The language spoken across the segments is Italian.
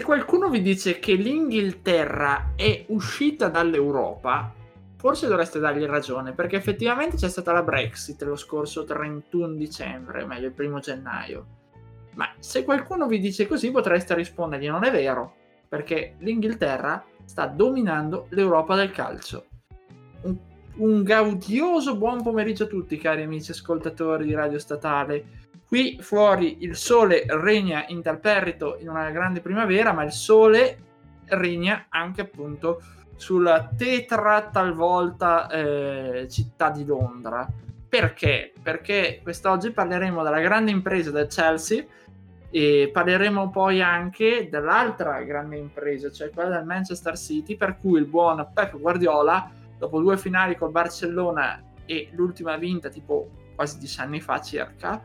Se qualcuno vi dice che l'Inghilterra è uscita dall'Europa, forse dovreste dargli ragione, perché effettivamente c'è stata la Brexit lo scorso 31 dicembre, meglio il primo gennaio. Ma se qualcuno vi dice così potreste rispondergli non è vero, perché l'Inghilterra sta dominando l'Europa del calcio. Un, un gaudioso buon pomeriggio a tutti cari amici ascoltatori di Radio Statale Qui fuori il sole regna interperrito in una grande primavera, ma il sole regna anche appunto sulla tetra talvolta eh, città di Londra. Perché? Perché quest'oggi parleremo della grande impresa del Chelsea e parleremo poi anche dell'altra grande impresa, cioè quella del Manchester City, per cui il buon Pep Guardiola, dopo due finali col Barcellona e l'ultima vinta tipo quasi dieci anni fa circa,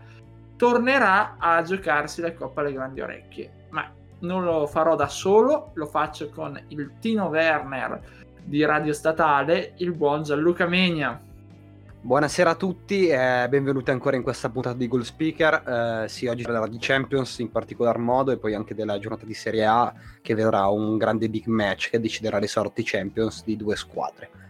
tornerà a giocarsi la Coppa alle Grandi Orecchie. Ma non lo farò da solo, lo faccio con il Tino Werner di Radio Statale, il buon Gianluca Megna. Buonasera a tutti e benvenuti ancora in questa puntata di Goal Speaker. Eh, sì, oggi parlerà di Champions in particolar modo e poi anche della giornata di Serie A che vedrà un grande big match che deciderà le sorti Champions di due squadre.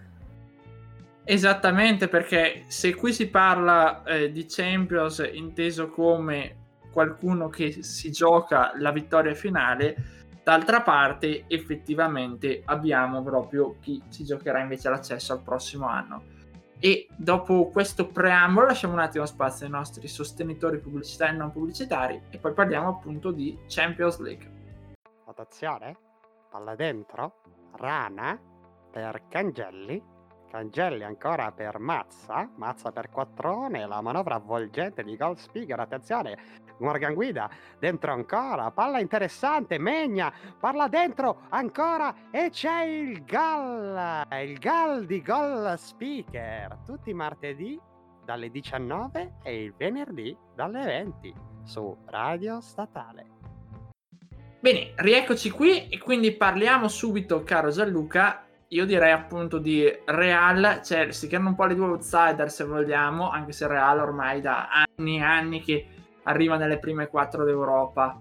Esattamente, perché se qui si parla eh, di Champions inteso come qualcuno che si gioca la vittoria finale, d'altra parte effettivamente abbiamo proprio chi si giocherà invece l'accesso al prossimo anno. E dopo questo preambolo lasciamo un attimo spazio ai nostri sostenitori pubblicitari e non pubblicitari e poi parliamo appunto di Champions League. Attenzione, palla dentro, rana per Cangelli Cangelli ancora per Mazza, Mazza per Quattrone, la manovra avvolgente di Gold Speaker, attenzione, Morgan Guida, dentro ancora, palla interessante, Megna, parla dentro ancora e c'è il gol, il gol di Gold Speaker, tutti i martedì dalle 19 e il venerdì dalle 20 su Radio Statale. Bene, rieccoci qui e quindi parliamo subito, caro Gianluca, io direi appunto di Real Chelsea, che hanno un po' le due outsider se vogliamo, anche se Real ormai da anni e anni che arriva nelle prime quattro d'Europa.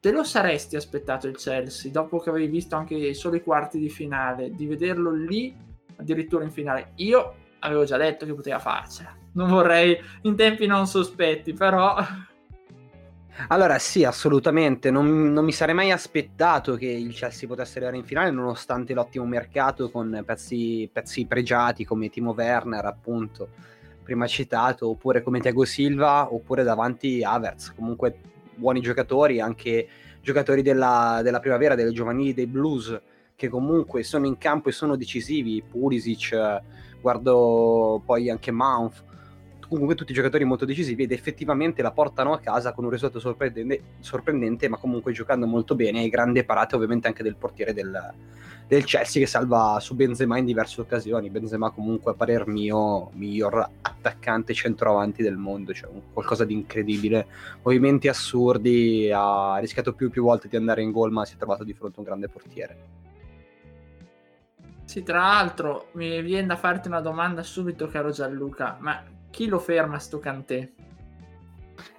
Te lo saresti aspettato il Chelsea, dopo che avevi visto anche solo i quarti di finale, di vederlo lì addirittura in finale? Io avevo già detto che poteva farcela. Non vorrei in tempi non sospetti, però allora sì, assolutamente, non, non, mi sarei mai aspettato che il Chelsea potesse arrivare in finale nonostante l'ottimo mercato con pezzi, pezzi pregiati come Timo Werner appunto, prima citato, oppure come Thiago Silva, oppure davanti Havertz, comunque buoni giocatori, anche giocatori della, della primavera, delle giovanili dei Blues, che comunque sono in campo e sono decisivi, Pulisic, guardo poi anche Mount, comunque tutti giocatori molto decisivi ed effettivamente la portano a casa con un risultato sorprendente, sorprendente ma comunque giocando molto bene e grande parata ovviamente anche del portiere del, del, Chelsea che salva su Benzema in diverse occasioni. Benzema comunque a parer mio miglior attaccante centroavanti del mondo, cioè qualcosa di incredibile, movimenti assurdi, ha rischiato più più volte di andare in gol ma si è trovato di fronte a un grande portiere. Sì, tra l'altro mi viene da farti una domanda subito, caro Gianluca, ma chi lo ferma sto Cantè?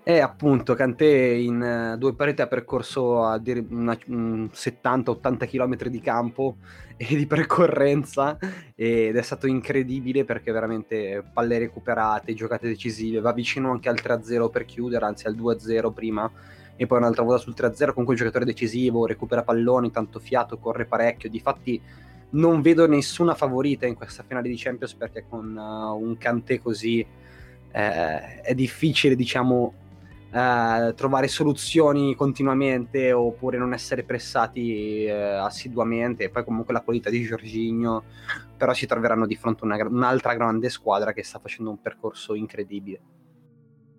Eh, appunto, Cantè in uh, due pareti ha percorso a dire una, un 70-80 km di campo e di percorrenza ed è stato incredibile perché veramente palle recuperate, giocate decisive, va vicino anche al 3-0 per chiudere, anzi al 2-0 prima e poi un'altra volta sul 3-0 con quel giocatore decisivo, recupera palloni, tanto fiato, corre parecchio, difatti non vedo nessuna favorita in questa finale di Champions perché con uh, un Cantè così eh, è difficile, diciamo, eh, trovare soluzioni continuamente oppure non essere pressati eh, assiduamente. E poi comunque la qualità di Giorginio, però si troveranno di fronte a una, un'altra grande squadra che sta facendo un percorso incredibile.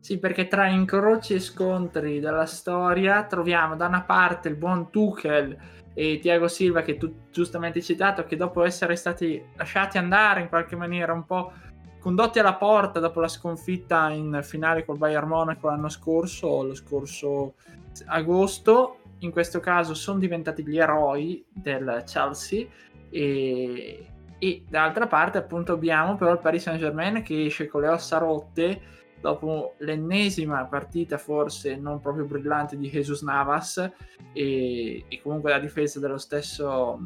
Sì, perché tra incroci e scontri della storia troviamo da una parte il buon Tuchel e Tiago Silva che tu giustamente hai citato che dopo essere stati lasciati andare in qualche maniera un po' condotti alla porta dopo la sconfitta in finale col Bayern Monaco l'anno scorso, lo scorso agosto, in questo caso sono diventati gli eroi del Chelsea e, e dall'altra parte appunto abbiamo però il Paris Saint Germain che esce con le ossa rotte dopo l'ennesima partita forse non proprio brillante di Jesus Navas e, e comunque la difesa dello stesso,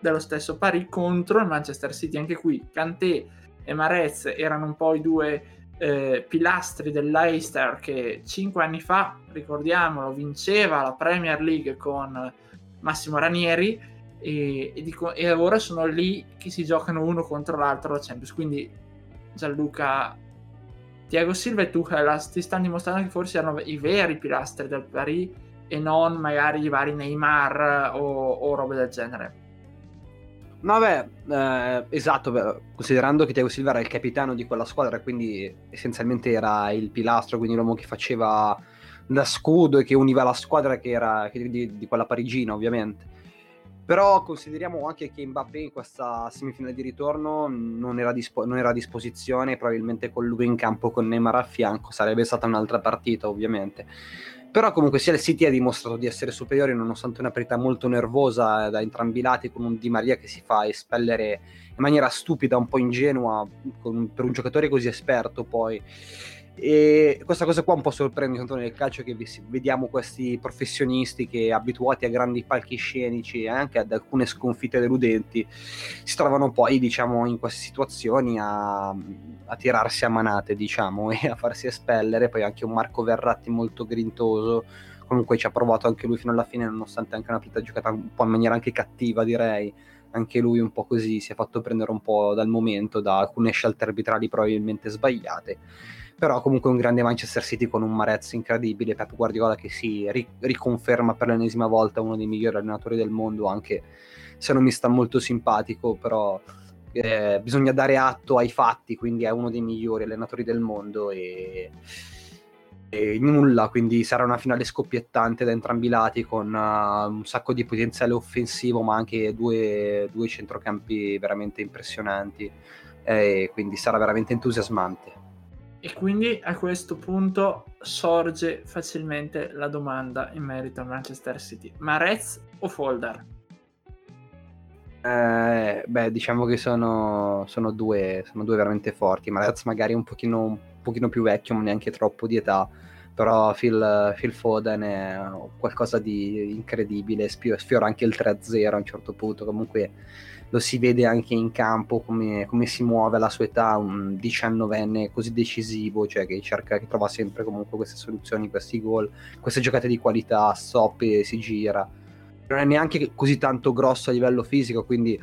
dello stesso Paris contro il Manchester City. Anche qui Kanté e Marez erano un po' i due eh, pilastri dell'Eister che cinque anni fa, ricordiamolo, vinceva la Premier League con Massimo Ranieri e, e, dico, e ora sono lì che si giocano uno contro l'altro la Champions. Quindi Gianluca, Tiago Silva e Tuchel ti stanno dimostrando che forse erano i veri pilastri del Paris e non magari i vari Neymar o, o robe del genere. No, beh, eh, esatto, considerando che Thiago Silva era il capitano di quella squadra, quindi essenzialmente era il pilastro, quindi l'uomo che faceva da scudo e che univa la squadra che era che di, di, quella parigina, ovviamente. Però consideriamo anche che Mbappé in questa semifinale di ritorno non era, dispo- non era a disposizione, probabilmente con lui in campo con Neymar a fianco sarebbe stata un'altra partita, ovviamente però comunque sia il City ha dimostrato di essere superiore nonostante una partita molto nervosa da entrambi i lati con un Di Maria che si fa espellere in maniera stupida, un po' ingenua con, per un giocatore così esperto poi e questa cosa qua un po' sorprende tanto nel calcio che vediamo questi professionisti che abituati a grandi palcoscenici e anche ad alcune sconfitte deludenti si trovano poi diciamo in queste situazioni a, a tirarsi a manate diciamo e a farsi espellere. Poi anche un Marco Verratti molto grintoso comunque ci ha provato anche lui fino alla fine nonostante anche una partita giocata un po' in maniera anche cattiva direi. Anche lui un po' così si è fatto prendere un po' dal momento da alcune scelte arbitrali probabilmente sbagliate però comunque un grande Manchester City con un Marez incredibile, Pep Guardiola che si ri- riconferma per l'ennesima volta uno dei migliori allenatori del mondo, anche se non mi sta molto simpatico, però eh, bisogna dare atto ai fatti, quindi è uno dei migliori allenatori del mondo e, e nulla, quindi sarà una finale scoppiettante da entrambi i lati con uh, un sacco di potenziale offensivo, ma anche due, due centrocampi veramente impressionanti, e quindi sarà veramente entusiasmante. E quindi a questo punto sorge facilmente la domanda in merito a Manchester City. Marez o Folder? Eh, beh, diciamo che sono, sono, due, sono due veramente forti. Marez magari un pochino, un pochino più vecchio, ma neanche troppo di età. Però Phil, Phil Foden è qualcosa di incredibile, sfiora anche il 3-0 a un certo punto. Comunque lo si vede anche in campo come, come si muove alla sua età, un diciannovenne così decisivo, cioè che cerca, che trova sempre comunque queste soluzioni, questi gol, queste giocate di qualità, stoppe, si gira. Non è neanche così tanto grosso a livello fisico, quindi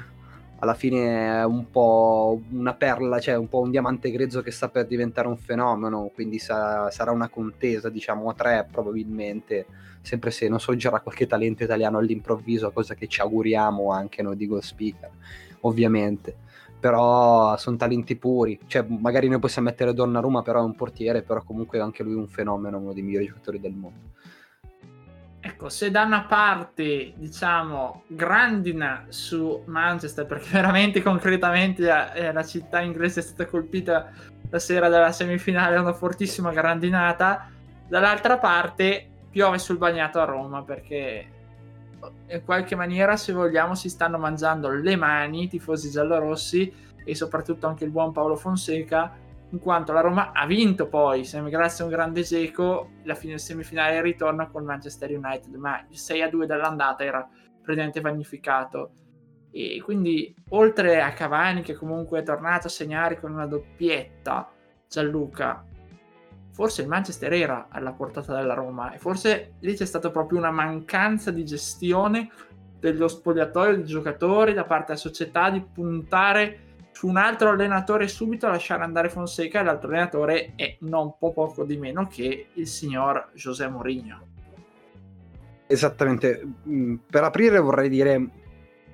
alla fine è un po' una perla, cioè un po' un diamante grezzo che sta per diventare un fenomeno, quindi sa- sarà una contesa, diciamo, a tre probabilmente sempre se non sorgerà qualche talento italiano all'improvviso, cosa che ci auguriamo anche noi di Goal Speaker, ovviamente. Però sono talenti puri, cioè magari noi possiamo mettere Donnarumma, però è un portiere, però comunque è anche lui un fenomeno, uno dei migliori giocatori del mondo. Ecco, se da una parte, diciamo, grandina su Manchester, perché veramente concretamente la, eh, la città inglese è stata colpita la sera della semifinale una fortissima grandinata, dall'altra parte piove sul bagnato a Roma perché in qualche maniera, se vogliamo, si stanno mangiando le mani i tifosi giallorossi e soprattutto anche il buon Paolo Fonseca, in quanto la Roma ha vinto poi, grazie a un grande Geco, la fine semifinale ritorna con Manchester United, ma il 6-2 dall'andata era praticamente vanificato. E quindi, oltre a Cavani, che comunque è tornato a segnare con una doppietta, Gianluca, forse il Manchester era alla portata della Roma e forse lì c'è stata proprio una mancanza di gestione dello spogliatoio di giocatori da parte della società di puntare su un altro allenatore subito lasciare andare Fonseca e l'altro allenatore è non po' poco di meno che il signor José Mourinho. Esattamente, mm, per aprire vorrei dire,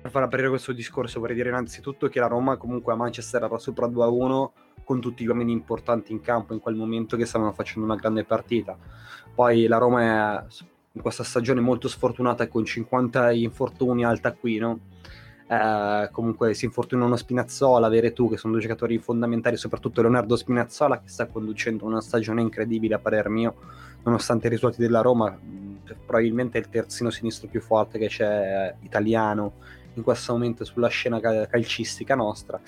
per far aprire questo discorso vorrei dire innanzitutto che la Roma comunque a Manchester era sopra 2-1 con tutti gli uomini importanti in campo in quel momento che stavano facendo una grande partita. Poi la Roma è in questa stagione molto sfortunata con 50 infortuni al taccuino. Eh, comunque si infortuna uno Spinazzola, tu che sono due giocatori fondamentali, soprattutto Leonardo Spinazzola che sta conducendo una stagione incredibile a parer mio, nonostante i risultati della Roma, probabilmente è il terzino sinistro più forte che c'è italiano in questo momento sulla scena calcistica nostra.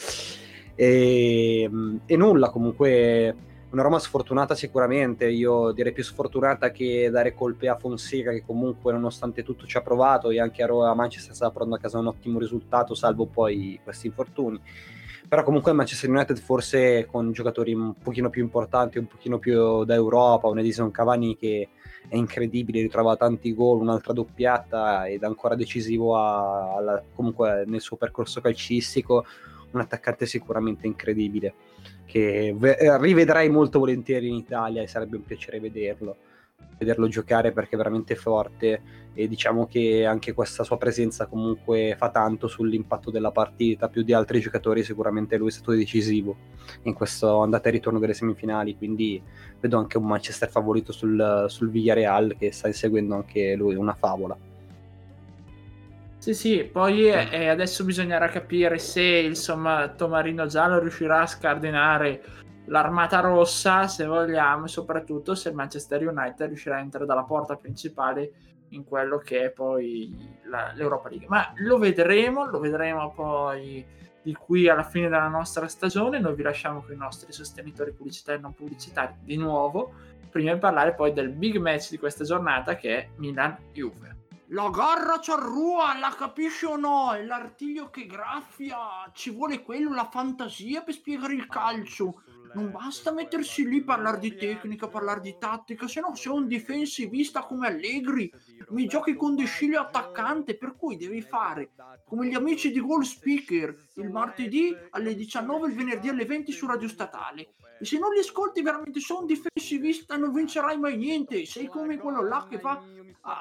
E, e nulla, comunque una Roma sfortunata sicuramente, io direi più sfortunata che dare colpe a Fonseca che comunque nonostante tutto ci ha provato e anche a Manchester sta portando a casa un ottimo risultato salvo poi questi infortuni. Però comunque Manchester United forse con giocatori un pochino più importanti, un pochino più da Europa, un Edison Cavani che è incredibile, ritrova tanti gol, un'altra doppiata ed ancora decisivo a, a, comunque nel suo percorso calcistico, un attaccante sicuramente incredibile che eh, rivedrai molto volentieri in Italia e sarebbe un piacere vederlo vederlo giocare perché è veramente forte e diciamo che anche questa sua presenza comunque fa tanto sull'impatto della partita più di altri giocatori sicuramente lui è stato decisivo in questo andata e ritorno delle semifinali quindi vedo anche un Manchester favorito sul, sul Villarreal che sta inseguendo anche lui una favola sì, sì, poi eh, adesso bisognerà capire se insomma Tomarino Giallo riuscirà a scardinare l'armata rossa, se vogliamo, e soprattutto se il Manchester United riuscirà a entrare dalla porta principale in quello che è poi la, l'Europa League. Ma lo vedremo, lo vedremo poi di qui alla fine della nostra stagione. Noi vi lasciamo con i nostri sostenitori pubblicitari e non pubblicitari di nuovo, prima di parlare poi del big match di questa giornata che è Milan-Juve. La garra c'arrua, la capisci o no? È l'artiglio che graffia. Ci vuole quello, la fantasia per spiegare il calcio. Non basta mettersi lì a parlare di tecnica, parlare di tattica, se no sei un difensivista come Allegri. Mi giochi con De Sciglio attaccante, per cui devi fare come gli amici di Goal Speaker il martedì alle 19 e il venerdì alle 20 su Radio Statale. E se non li ascolti veramente sono un difensivista non vincerai mai niente. Sei come quello là che fa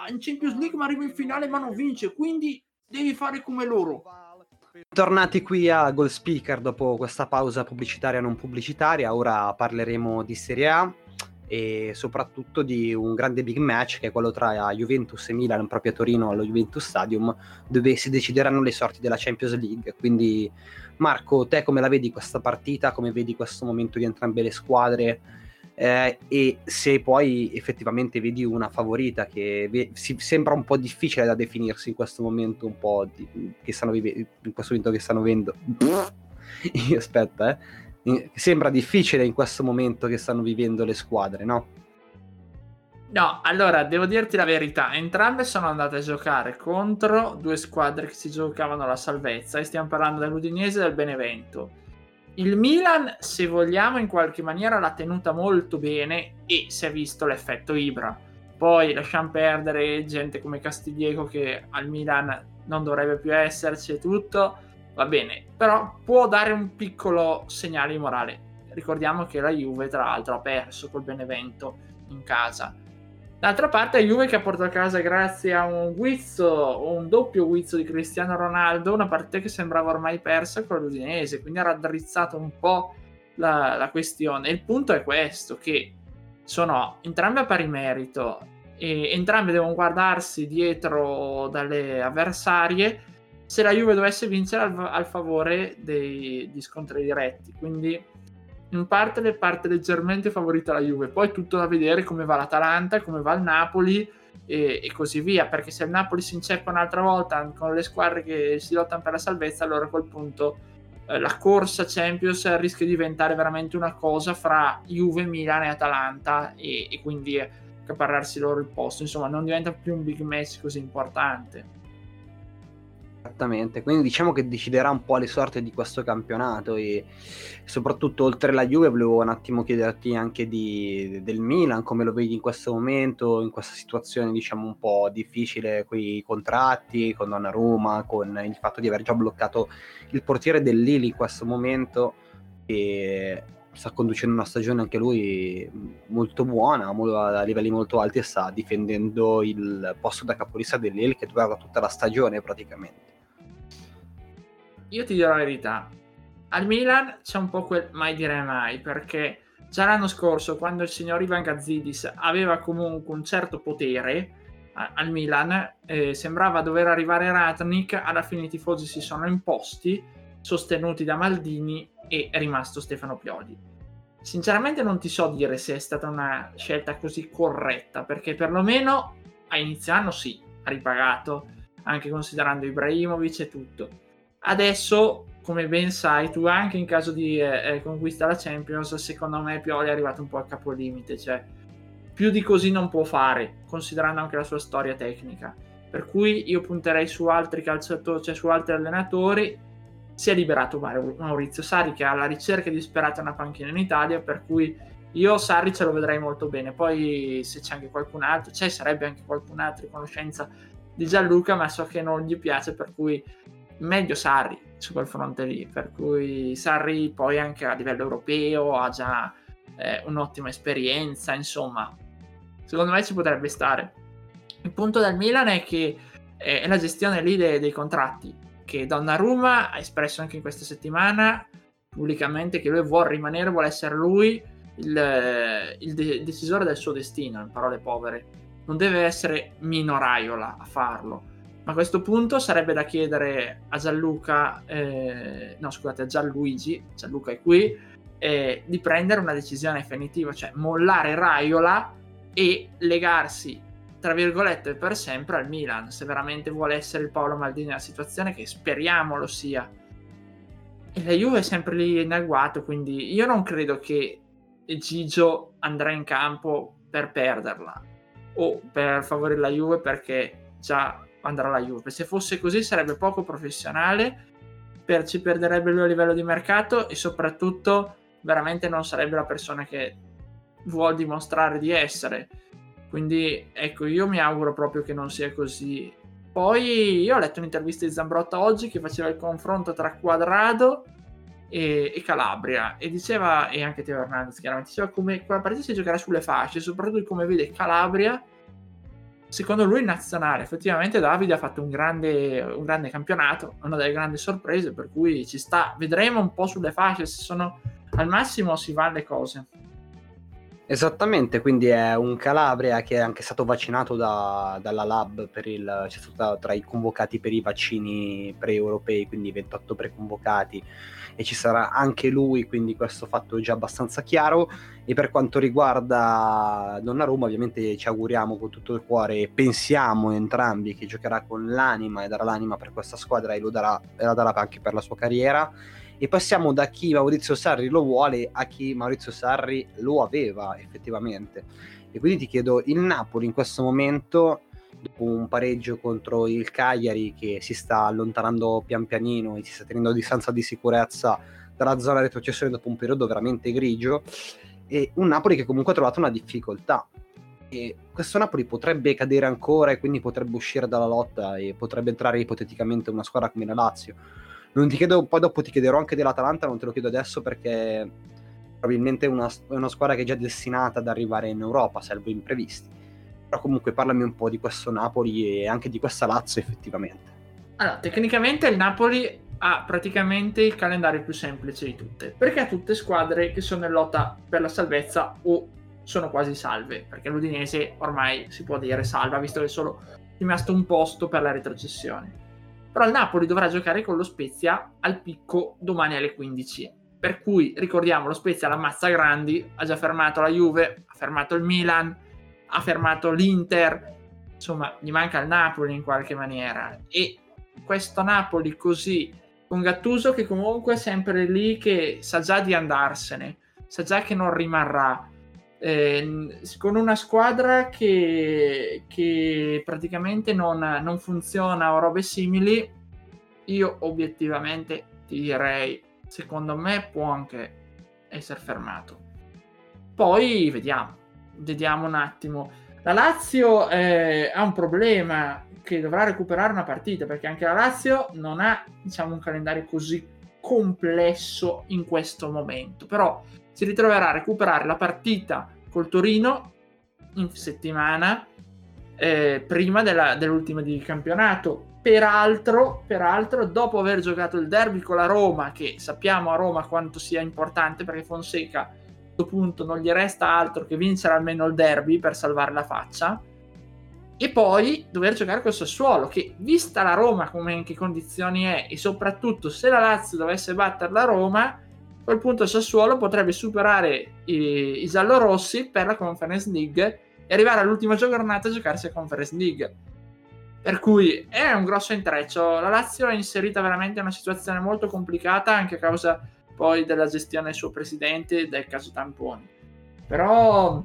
in Champions League ma arriva in finale ma non vince, quindi devi fare come loro. Tornati qui a Goal Speaker dopo questa pausa pubblicitaria non pubblicitaria, ora parleremo di Serie A e soprattutto di un grande big match che è quello tra Juventus e Milan proprio a Torino allo Juventus Stadium dove si decideranno le sorti della Champions League. Quindi Marco, te come la vedi questa partita? Come vedi questo momento di entrambe le squadre? Eh, e se poi effettivamente vedi una favorita che ve- si, sembra un po' difficile da definirsi in questo momento un po' di, che stanno vivendo in questo momento che stanno vivendo aspetta eh sembra difficile in questo momento che stanno vivendo le squadre no? No, allora devo dirti la verità, entrambe sono andate a giocare contro due squadre che si giocavano la salvezza e stiamo parlando dell'Udinese e del Benevento il Milan, se vogliamo, in qualche maniera l'ha tenuta molto bene e si è visto l'effetto Ibra. Poi lasciamo perdere gente come Castigliego che al Milan non dovrebbe più esserci e tutto, va bene, però può dare un piccolo segnale di morale. Ricordiamo che la Juve, tra l'altro, ha perso col Benevento in casa D'altra parte, Juve che ha portato a casa grazie a un guizzo, un doppio guizzo di Cristiano Ronaldo, una partita che sembrava ormai persa con l'Udinese, quindi ha raddrizzato un po' la, la questione. Il punto è questo, che sono entrambe a pari merito e entrambe devono guardarsi dietro dalle avversarie se la Juve dovesse vincere al, al favore degli scontri diretti. Quindi in parte le parte leggermente favorita la Juve, poi tutto da vedere come va l'Atalanta, come va il Napoli e, e, così via, perché se il Napoli si inceppa un'altra volta con le squadre che si lottano per la salvezza, allora a quel punto eh, la corsa Champions rischia di diventare veramente una cosa fra Juve, Milan e Atalanta e, e quindi accaparrarsi loro il posto, insomma non diventa più un big match così importante. Esattamente, quindi diciamo che deciderà un po' le sorti di questo campionato e soprattutto oltre alla Juve volevo un attimo chiederti anche di, del Milan, come lo vedi in questo momento, in questa situazione diciamo un po' difficile con i contratti, con Donnarumma, con il fatto di aver già bloccato il portiere del Lille in questo momento e sta conducendo una stagione anche lui molto buona, a livelli molto alti e sta difendendo il posto da capolista dell'El che durava tutta la stagione praticamente. Io ti dirò la verità, al Milan c'è un po' quel mai dire mai, perché già l'anno scorso, quando il signor Ivan Gazzidis aveva comunque un certo potere a, al Milan, eh, sembrava dover arrivare Ratnik, alla fine i tifosi si sono imposti, sostenuti da Maldini e è rimasto Stefano Pioli. Sinceramente non ti so dire se è stata una scelta così corretta, perché perlomeno a inizio anno sì, ha ripagato, anche considerando Ibrahimovic e tutto. Adesso come ben sai tu, anche in caso di eh, eh, conquista la Champions, secondo me Pioli è arrivato un po' al capolimite, cioè più di così non può fare, considerando anche la sua storia tecnica. Per cui io punterei su altri calciatori, cioè su altri allenatori. Si è liberato Maurizio Sari che ha la ricerca disperata una panchina in Italia, per cui io Sarri ce lo vedrei molto bene. Poi se c'è anche qualcun altro, c'è sarebbe anche qualcun altro in conoscenza di Gianluca, ma so che non gli piace, per cui meglio Sarri su quel fronte lì, per cui Sarri poi anche a livello europeo ha già eh, un'ottima esperienza, insomma, secondo me ci potrebbe stare. Il punto del Milan è che eh, è la gestione lì dei, dei contratti, che Donnarumma ha espresso anche in questa settimana pubblicamente che lui vuole rimanere, vuole essere lui il, il de- decisore del suo destino, in parole povere. Non deve essere Mino Raiola a farlo a questo punto sarebbe da chiedere a Gianluca, eh, no scusate, a Gianluigi, Gianluca è qui, eh, di prendere una decisione definitiva, cioè mollare Raiola e legarsi, tra virgolette, per sempre al Milan, se veramente vuole essere il Paolo Maldini nella situazione, che speriamo lo sia. E la Juve è sempre lì in agguato, quindi io non credo che Gigio andrà in campo per perderla o per favorire la Juve perché già andrà alla Juve. Se fosse così sarebbe poco professionale, per, ci perderebbe lui a livello di mercato e soprattutto veramente non sarebbe la persona che vuol dimostrare di essere. Quindi ecco, io mi auguro proprio che non sia così. Poi io ho letto un'intervista di Zambrotta oggi che faceva il confronto tra Quadrado e, e Calabria e diceva, e anche Teo Hernandez chiaramente, diceva come quella partita si giocherà sulle fasce, soprattutto come vede Calabria secondo lui in nazionale effettivamente Davide ha fatto un grande, un grande campionato, una delle grandi sorprese, per cui ci sta, vedremo un po' sulle fasce se sono al massimo si va le cose. Esattamente, quindi è un Calabria che è anche stato vaccinato da, dalla Lab per il, c'è stato tra i convocati per i vaccini pre-europei, quindi 28 preconvocati e ci sarà anche lui, quindi questo fatto è già abbastanza chiaro. E per quanto riguarda Donnarumma, ovviamente ci auguriamo con tutto il cuore e pensiamo entrambi che giocherà con l'anima e darà l'anima per questa squadra e lo darà, e la darà anche per la sua carriera e passiamo da chi Maurizio Sarri lo vuole a chi Maurizio Sarri lo aveva effettivamente. E quindi ti chiedo, il Napoli in questo momento, dopo un pareggio contro il Cagliari che si sta allontanando pian pianino e si sta tenendo a distanza di sicurezza dalla zona retrocessione dopo un periodo veramente grigio, e un Napoli che comunque ha trovato una difficoltà. E questo Napoli potrebbe cadere ancora e quindi potrebbe uscire dalla lotta e potrebbe entrare ipoteticamente una squadra come la Lazio non ti chiedo, poi dopo ti chiederò anche dell'Atalanta, non te lo chiedo adesso perché probabilmente è una, una squadra che è già destinata ad arrivare in Europa, salvo imprevisti. Però comunque parlami un po' di questo Napoli e anche di questa Lazio effettivamente. Allora, tecnicamente il Napoli ha praticamente il calendario più semplice di tutte, perché ha tutte squadre che sono in lotta per la salvezza o sono quasi salve, perché l'Udinese ormai si può dire salva, visto che è solo rimasto un posto per la retrocessione però il Napoli dovrà giocare con lo Spezia al picco domani alle 15. Per cui ricordiamo, lo Spezia la mazza grandi, ha già fermato la Juve, ha fermato il Milan, ha fermato l'Inter, insomma gli manca il Napoli in qualche maniera. E questo Napoli così, con Gattuso che comunque è sempre lì che sa già di andarsene, sa già che non rimarrà. Eh, con una squadra che, che praticamente non, non, funziona o robe simili, io obiettivamente ti direi, secondo me può anche essere fermato. Poi vediamo, vediamo un attimo. La Lazio eh, ha un problema che dovrà recuperare una partita perché anche la Lazio non ha diciamo, un calendario così complesso in questo momento, però si ritroverà a recuperare la partita col Torino in settimana eh, prima della, dell'ultima di campionato. Peraltro, peraltro, dopo aver giocato il derby con la Roma, che sappiamo a Roma quanto sia importante perché Fonseca a questo punto non gli resta altro che vincere almeno il derby per salvare la faccia, e poi dover giocare col Sassuolo, che vista la Roma come in che condizioni è, e soprattutto se la Lazio dovesse battere la Roma, quel punto Sassuolo potrebbe superare i, i giallorossi per la Conference League e arrivare all'ultima giornata a giocarsi la Conference League per cui è un grosso intreccio. La Lazio è inserita veramente in una situazione molto complicata anche a causa poi della gestione del suo presidente del caso Tamponi. Però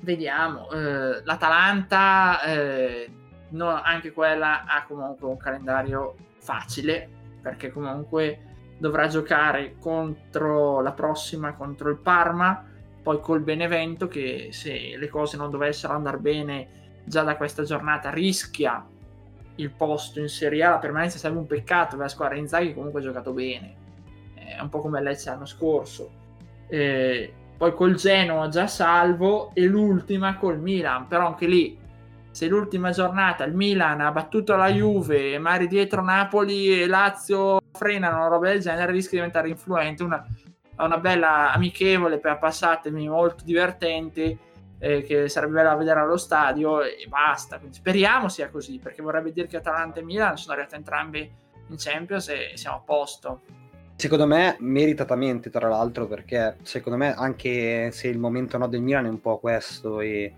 vediamo, eh, l'Atalanta eh, no, anche quella ha comunque un calendario facile perché comunque dovrà giocare contro la prossima contro il Parma, poi col Benevento che se le cose non dovessero andare bene già da questa giornata rischia il posto in Serie A, la permanenza sarebbe un peccato per la squadra Inzaghi comunque ha giocato bene, è un po' come Lecce l'anno scorso. Eh, poi col Genoa già salvo e l'ultima col Milan, però anche lì se l'ultima giornata il Milan ha battuto la Juve e magari dietro Napoli e Lazio frenano una roba del genere rischia di diventare influente, una, una bella amichevole per passatemi molto divertente eh, che sarebbe bello vedere allo stadio e basta. Quindi speriamo sia così, perché vorrebbe dire che Atalanta e Milan sono arrivate entrambi in Champions e siamo a posto. Secondo me meritatamente, tra l'altro, perché secondo me anche se il momento no del Milan è un po' questo e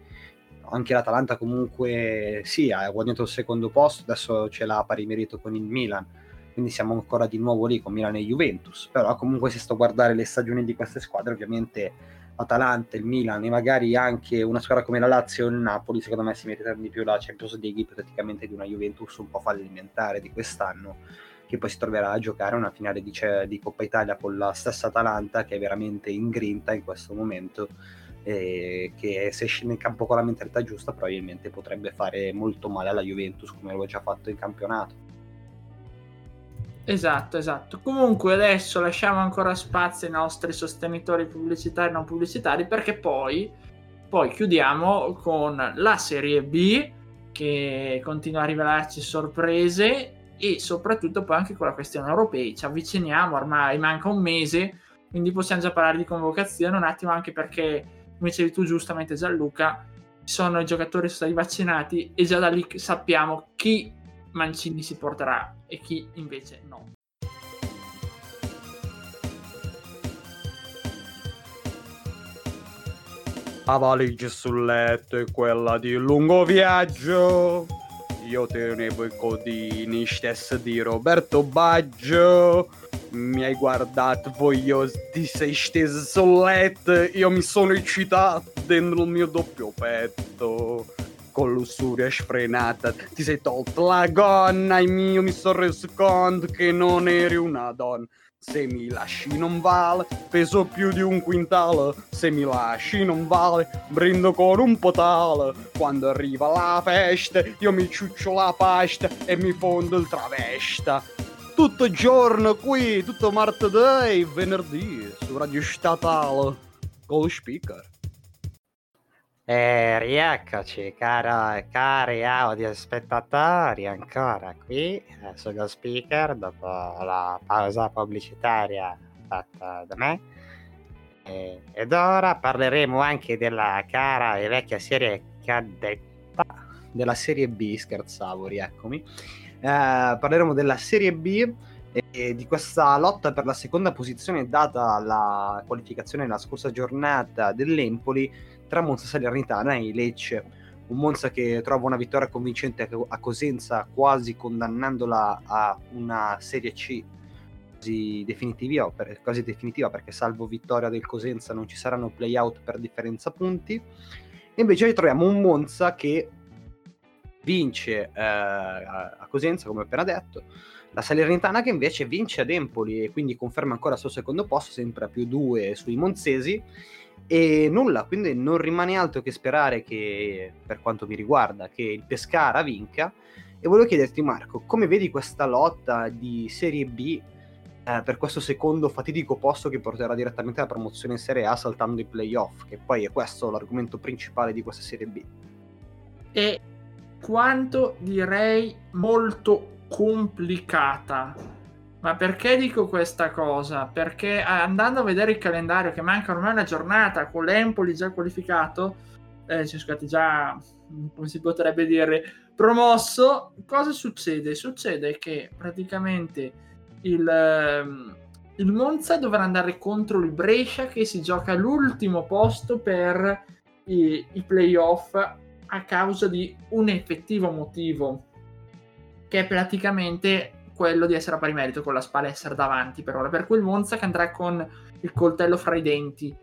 anche l'Atalanta comunque sì, ha guadagnato il secondo posto, adesso ce l'ha pari merito con il Milan, quindi siamo ancora di nuovo lì con Milan e Juventus, però comunque se sto a guardare le stagioni di queste squadre ovviamente Atalanta, il Milan e magari anche una squadra come la Lazio o il Napoli, secondo me si meritano di più la Champions League praticamente di una Juventus un po' fallimentare di quest'anno, che poi si troverà a giocare una finale di, di Coppa Italia con la stessa Atalanta che è veramente in grinta in questo momento e che se scende in campo con la mentalità giusta probabilmente potrebbe fare molto male alla Juventus come lo ha già fatto in campionato. Esatto, esatto. Comunque adesso lasciamo ancora spazio ai nostri sostenitori pubblicitari e non pubblicitari perché poi, poi chiudiamo con la Serie B che continua a rivelarci sorprese e soprattutto poi anche con la questione europea. Ci avviciniamo, ormai manca un mese, quindi possiamo già parlare di convocazione un attimo anche perché, come dicevi tu giustamente Gianluca, sono i giocatori sono stati vaccinati e già da lì sappiamo chi Mancini si porterà e chi invece no. La valigia sul letto è quella di lungo viaggio. Io tenevo i codini stessi di Roberto Baggio. Mi hai guardato, voglio ti sei steso sul letto. Io mi sono eccitato dentro il mio doppio petto con lussuria sfrenata ti sei tolto la gonna e io mi sono reso conto che non eri una donna se mi lasci non vale, peso più di un quintale, se mi lasci non vale, brindo con un potale, quando arriva la festa io mi ciuccio la pasta e mi fondo il travesta. Tutto giorno qui, tutto martedì e venerdì su Radio Statale con lo speaker. E rieccoci, caro, cari audio spettatori, ancora qui eh, sullo speaker dopo la pausa pubblicitaria fatta da me. E, ed ora parleremo anche della cara e vecchia serie cadetta. Della serie B, scherzavo, rieccomi. Eh, parleremo della serie B e di questa lotta per la seconda posizione data alla qualificazione nella scorsa giornata dell'Empoli tra Monza Salernitana e Lecce. Un Monza che trova una vittoria convincente a Cosenza, quasi condannandola a una Serie C quasi definitiva, quasi definitiva perché salvo vittoria del Cosenza non ci saranno play-out per differenza punti. E invece ritroviamo un Monza che vince eh, a Cosenza, come appena detto, la Salernitana che invece vince ad Empoli e quindi conferma ancora il suo secondo posto, sempre a più due sui monzesi e nulla, quindi non rimane altro che sperare che, per quanto mi riguarda, che il Pescara vinca. E volevo chiederti, Marco, come vedi questa lotta di Serie B eh, per questo secondo fatidico posto che porterà direttamente alla promozione in Serie A saltando i playoff, che poi è questo l'argomento principale di questa Serie B? E quanto direi molto complicata. Ma perché dico questa cosa? Perché andando a vedere il calendario, che manca ormai una giornata, con l'Empoli già qualificato, eh, cioè, scusate, già, come si potrebbe dire, promosso, cosa succede? Succede che praticamente il, ehm, il Monza dovrà andare contro il Brescia che si gioca l'ultimo posto per i, i playoff a causa di un effettivo motivo che è praticamente quello di essere a pari merito con la spalla e essere davanti per ora. Per cui il Monza che andrà con il coltello fra i denti.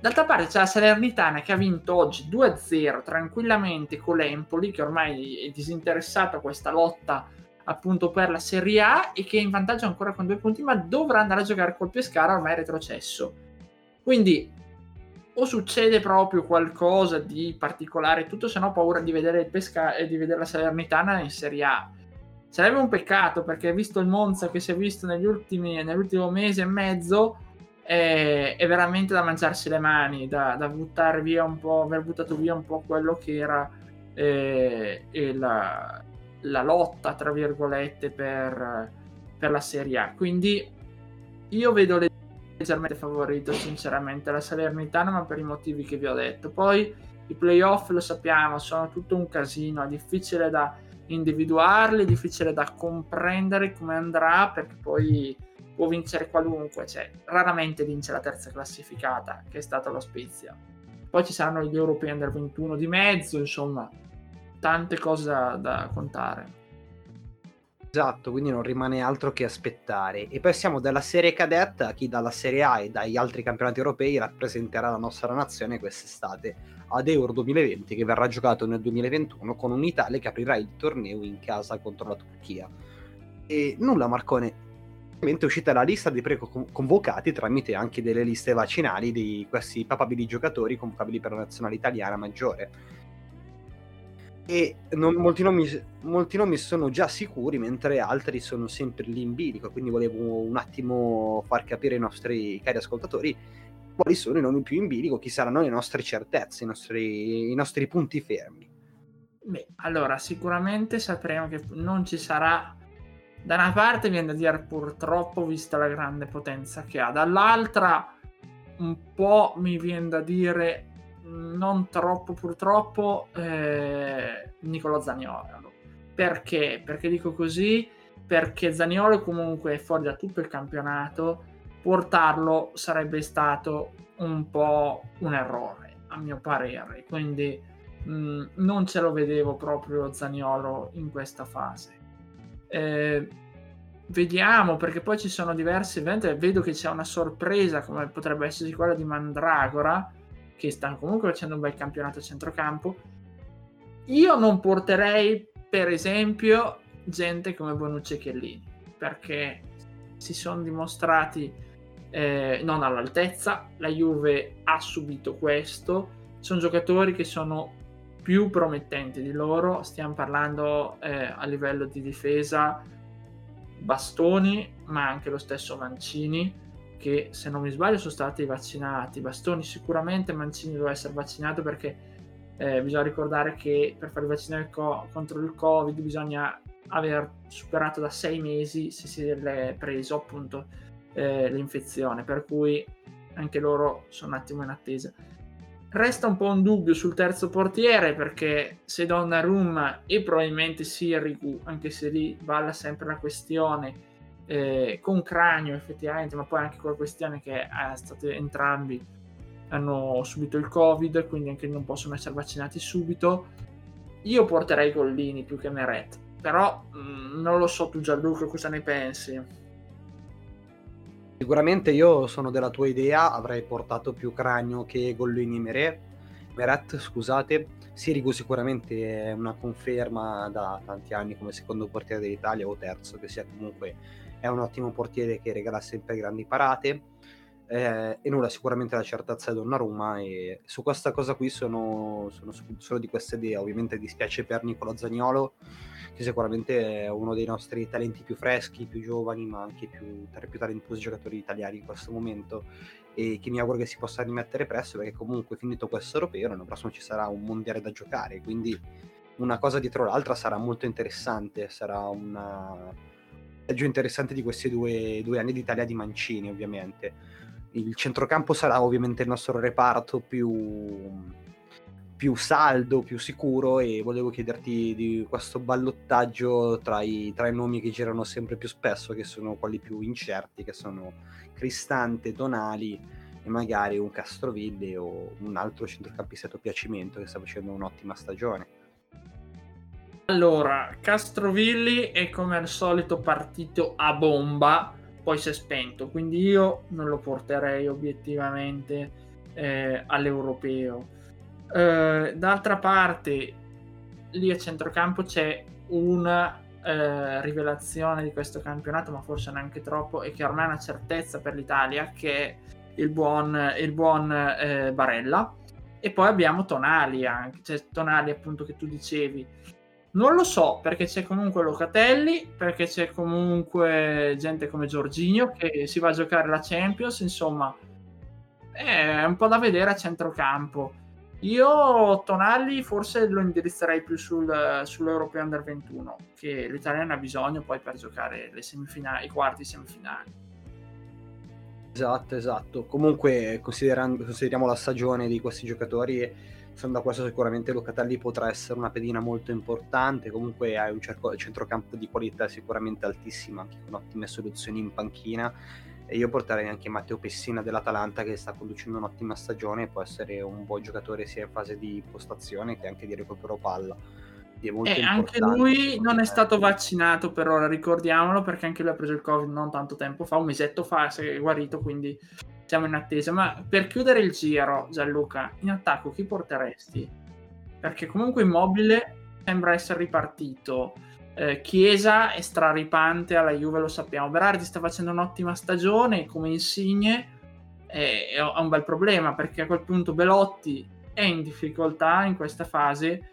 D'altra parte c'è la Salernitana che ha vinto oggi 2-0 tranquillamente con l'Empoli, che ormai è disinteressato a questa lotta appunto per la Serie A e che è in vantaggio ancora con due punti, ma dovrà andare a giocare col Pescara ormai retrocesso. Quindi o succede proprio qualcosa di particolare, tutto se no ho paura di vedere, il Pesca- di vedere la Salernitana in Serie A Sarebbe un peccato perché visto il Monza che si è visto negli ultimi, nell'ultimo mese e mezzo, è, è veramente da mangiarsi le mani, da, da, buttare via un po', aver buttato via un po' quello che era eh, la, la, lotta, tra virgolette, per, per la Serie A. Quindi io vedo leggermente favorito, sinceramente, la Salernitana, ma per i motivi che vi ho detto. Poi i playoff, lo sappiamo, sono tutto un casino, è difficile da individuarli, è difficile da comprendere come andrà perché poi può vincere qualunque, cioè raramente vince la terza classificata che è stata la Spezia. Poi ci saranno gli europei under 21 di mezzo, insomma, tante cose da, da contare. Esatto, quindi non rimane altro che aspettare. E passiamo dalla serie cadetta chi dalla Serie A e dagli altri campionati europei rappresenterà la nostra nazione quest'estate ad Euro 2020 che verrà giocato nel 2021 con un'Italia che aprirà il torneo in casa contro la Turchia. E nulla Marcone, è uscita la lista dei preconvocati tramite anche delle liste vaccinali di questi papabili giocatori convocabili per la nazionale italiana maggiore e non, molti, nomi, molti, nomi, sono già sicuri mentre altri sono sempre lì in bilico quindi volevo un attimo far capire ai nostri cari ascoltatori quali sono i nomi più in bilico chi saranno le nostre certezze i nostri, i nostri punti fermi. Beh, allora sicuramente sapremo che non ci sarà da una parte viene da dire purtroppo vista la grande potenza che ha dall'altra un po' mi viene da dire non troppo purtroppo eh, Nicola Zaniolo. Perché? Perché dico così? Perché Zaniolo comunque è fuori da tutto il campionato, portarlo sarebbe stato un po' un errore, a mio parere. Quindi mh, mm, non ce lo vedevo proprio Zaniolo in questa fase. Eh, vediamo perché poi ci sono diversi eventi vedo che c'è una sorpresa come potrebbe esserci quella di Mandragora che sta comunque facendo un bel campionato a centrocampo. Io non porterei, per esempio, gente come Bonucci e Chiellini, perché si sono dimostrati eh, non all'altezza. La Juve ha subito questo. Sono giocatori che sono più promettenti di loro. Stiamo parlando eh, a livello di difesa, Bastoni, ma anche lo stesso Mancini che se non mi sbaglio sono stati vaccinati. Bastoni sicuramente, Mancini doveva essere vaccinato perché eh, bisogna ricordare che per fare vaccinare co- contro il Covid bisogna aver superato da sei mesi se si è preso appunto eh, l'infezione, per cui anche loro sono un attimo in attesa. Resta un po' un dubbio sul terzo portiere perché se Donnarumma e probabilmente Sirigu, anche se lì balla sempre la questione, eh, con cranio effettivamente, ma poi anche con la questione che eh, state entrambi hanno subito il covid, quindi anche non possono essere vaccinati subito. Io porterei Gollini più che Meret, però mh, mm, non lo so tu Gianluca cosa ne pensi. Sicuramente io sono della tua idea, avrei portato più Cranio che Gollini Meret. Meret, scusate. Sirigu sicuramente è una conferma da tanti anni come secondo portiere dell'Italia o terzo, che sia comunque è un ottimo portiere che regala sempre grandi parate eh, e nulla sicuramente la certezza è Donnarumma e su questa cosa qui sono, sono solo di questa idea ovviamente dispiace per Nicolo Zagnolo che sicuramente è uno dei nostri talenti più freschi, più giovani ma anche più, tra i più talentuosi giocatori italiani in questo momento e che mi auguro che si possa rimettere presto perché comunque finito questo europeo l'anno prossimo ci sarà un mondiale da giocare quindi una cosa dietro l'altra sarà molto interessante, sarà una peggio interessante di questi due, due anni d'Italia di Mancini ovviamente. Il centrocampo sarà ovviamente il nostro reparto più, più saldo, più sicuro e volevo chiederti di questo ballottaggio tra i, tra i nomi che girano sempre più spesso, che sono quelli più incerti, che sono Cristante, Tonali e magari un Castroville o un altro centrocampista a piacimento che sta facendo un'ottima stagione. Allora, Castrovilli è come al solito partito a bomba, poi si è spento, quindi io non lo porterei obiettivamente eh, all'europeo. Eh, d'altra parte, lì a centrocampo c'è una eh, rivelazione di questo campionato, ma forse neanche troppo, e che ormai è una certezza per l'Italia, che è il buon, il buon eh, Barella. E poi abbiamo Tonali anche, cioè Tonali appunto che tu dicevi non lo so, perché c'è comunque Locatelli, perché c'è comunque gente come Giorginio che si va a giocare la Champions, insomma, è un po' da vedere a centrocampo. Io Tonali forse lo indirizzerei più sul, sull'Europeo Under 21, che l'Italia ne ha bisogno poi per giocare le semifinali, i quarti semifinali. Esatto, esatto. Comunque, consideriamo la stagione di questi giocatori sono da questo sicuramente Locatelli potrà essere una pedina molto importante, comunque hai un cerco- centrocampo di qualità sicuramente altissima, anche con ottime soluzioni in panchina. E io porterei anche Matteo Pessina dell'Atalanta che sta conducendo un'ottima stagione, può essere un buon giocatore sia in fase di postazione che anche di recupero palla. E anche lui non è stato vaccinato per ora, ricordiamolo, perché anche lui ha preso il Covid non tanto tempo fa, un mesetto fa, si è guarito, quindi siamo in attesa. Ma per chiudere il giro, Gianluca, in attacco chi porteresti? Perché comunque Immobile sembra essere ripartito. Eh, Chiesa è straripante alla Juve, lo sappiamo. Berardi sta facendo un'ottima stagione come insigne. Ha un bel problema perché a quel punto Belotti è in difficoltà in questa fase.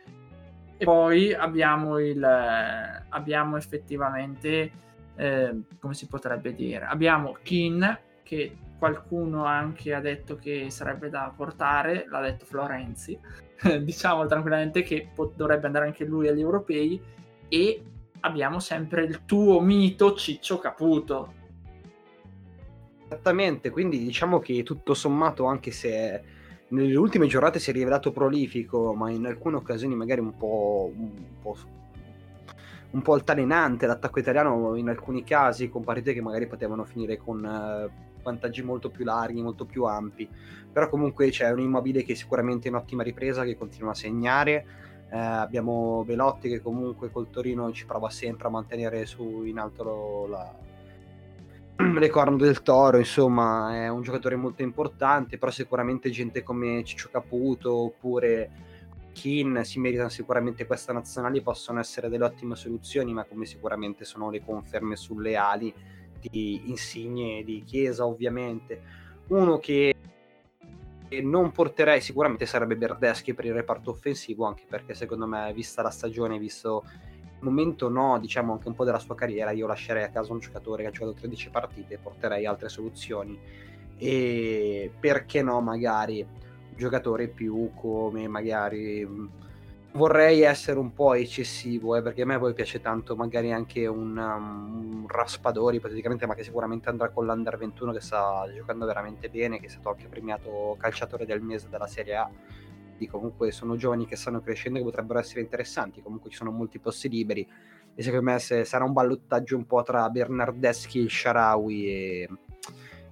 E poi abbiamo, il, abbiamo effettivamente, eh, come si potrebbe dire, abbiamo Kin che qualcuno anche ha detto che sarebbe da portare, l'ha detto Florenzi, diciamo tranquillamente che pot- dovrebbe andare anche lui agli europei e abbiamo sempre il tuo mito Ciccio Caputo. Esattamente, quindi diciamo che tutto sommato, anche se nelle ultime giornate si è rivelato prolifico, ma in alcune occasioni magari un po', un po', un po altalenante l'attacco italiano in alcuni casi, con partite che magari potevano finire con eh, vantaggi molto più larghi, molto più ampi. Però comunque c'è un immobile che è sicuramente in ottima ripresa, che continua a segnare. Eh, abbiamo Velotti che comunque col Torino ci prova sempre a mantenere su in alto la, le corna del toro, insomma, è un giocatore molto importante, però sicuramente gente come Ciccio Caputo oppure Kin si meritano sicuramente questa nazionale, possono essere delle ottime soluzioni, ma come sicuramente sono le conferme sulle ali di Insigne di Chiesa ovviamente. Uno che non porterei sicuramente sarebbe Berdeschi per il reparto offensivo, anche perché secondo me, vista la stagione, visto il momento no, diciamo anche un po' della sua carriera, io lascerei a casa un giocatore che ha giocato 13 partite e porterei altre soluzioni. E perché no, magari giocatore più come magari vorrei essere un po' eccessivo, eh, perché a me poi piace tanto magari anche un, um, un Raspadori, praticamente, ma che sicuramente andrà con l'Under 21 che sta giocando veramente bene, che è stato anche premiato calciatore del mese della Serie A. Quindi comunque sono giovani che stanno crescendo e potrebbero essere interessanti, comunque ci sono molti posti liberi e secondo me se, sarà un ballottaggio un po' tra Bernardeschi, il Sharawi e,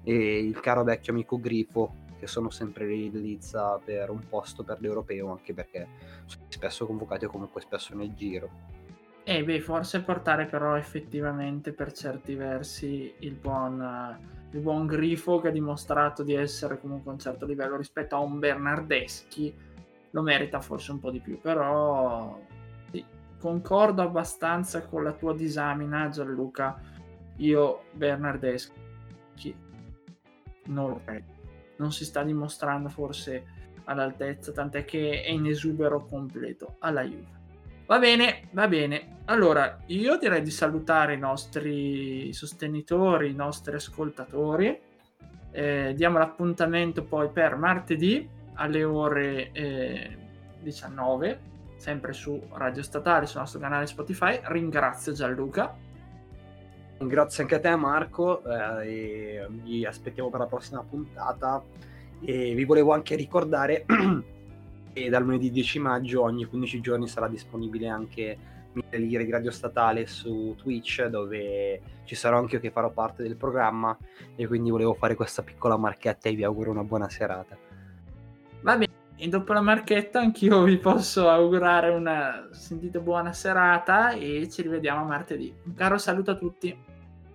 e il caro vecchio amico Grifo che sono sempre lì in lizza per un posto per l'europeo, anche perché sono spesso convocati o comunque spesso nel giro. E beh, forse portare però effettivamente per certi versi il buon, il buon Grifo che ha dimostrato di essere comunque a un certo livello rispetto a un Bernardeschi lo merita forse un po' di più, però sì, concordo abbastanza con la tua disamina Gianluca, io Bernardeschi non lo credo non si sta dimostrando forse all'altezza, tant'è che è in esubero completo alla Juve. Va bene, va bene. Allora, io direi di salutare i nostri sostenitori, i nostri ascoltatori. Eh, diamo l'appuntamento poi per martedì alle ore eh, 19 sempre su Radio Statale, sul nostro canale Spotify. Ringrazio Gianluca. Grazie anche a te Marco, eh, vi aspettiamo per la prossima puntata e vi volevo anche ricordare che dal lunedì 10 maggio ogni 15 giorni sarà disponibile anche Mille Lire di Radio Statale su Twitch dove ci sarò anche io che farò parte del programma e quindi volevo fare questa piccola marchetta e vi auguro una buona serata. Va bene, e dopo la marchetta anch'io vi posso augurare una sentita buona serata e ci rivediamo martedì. Un caro saluto a tutti.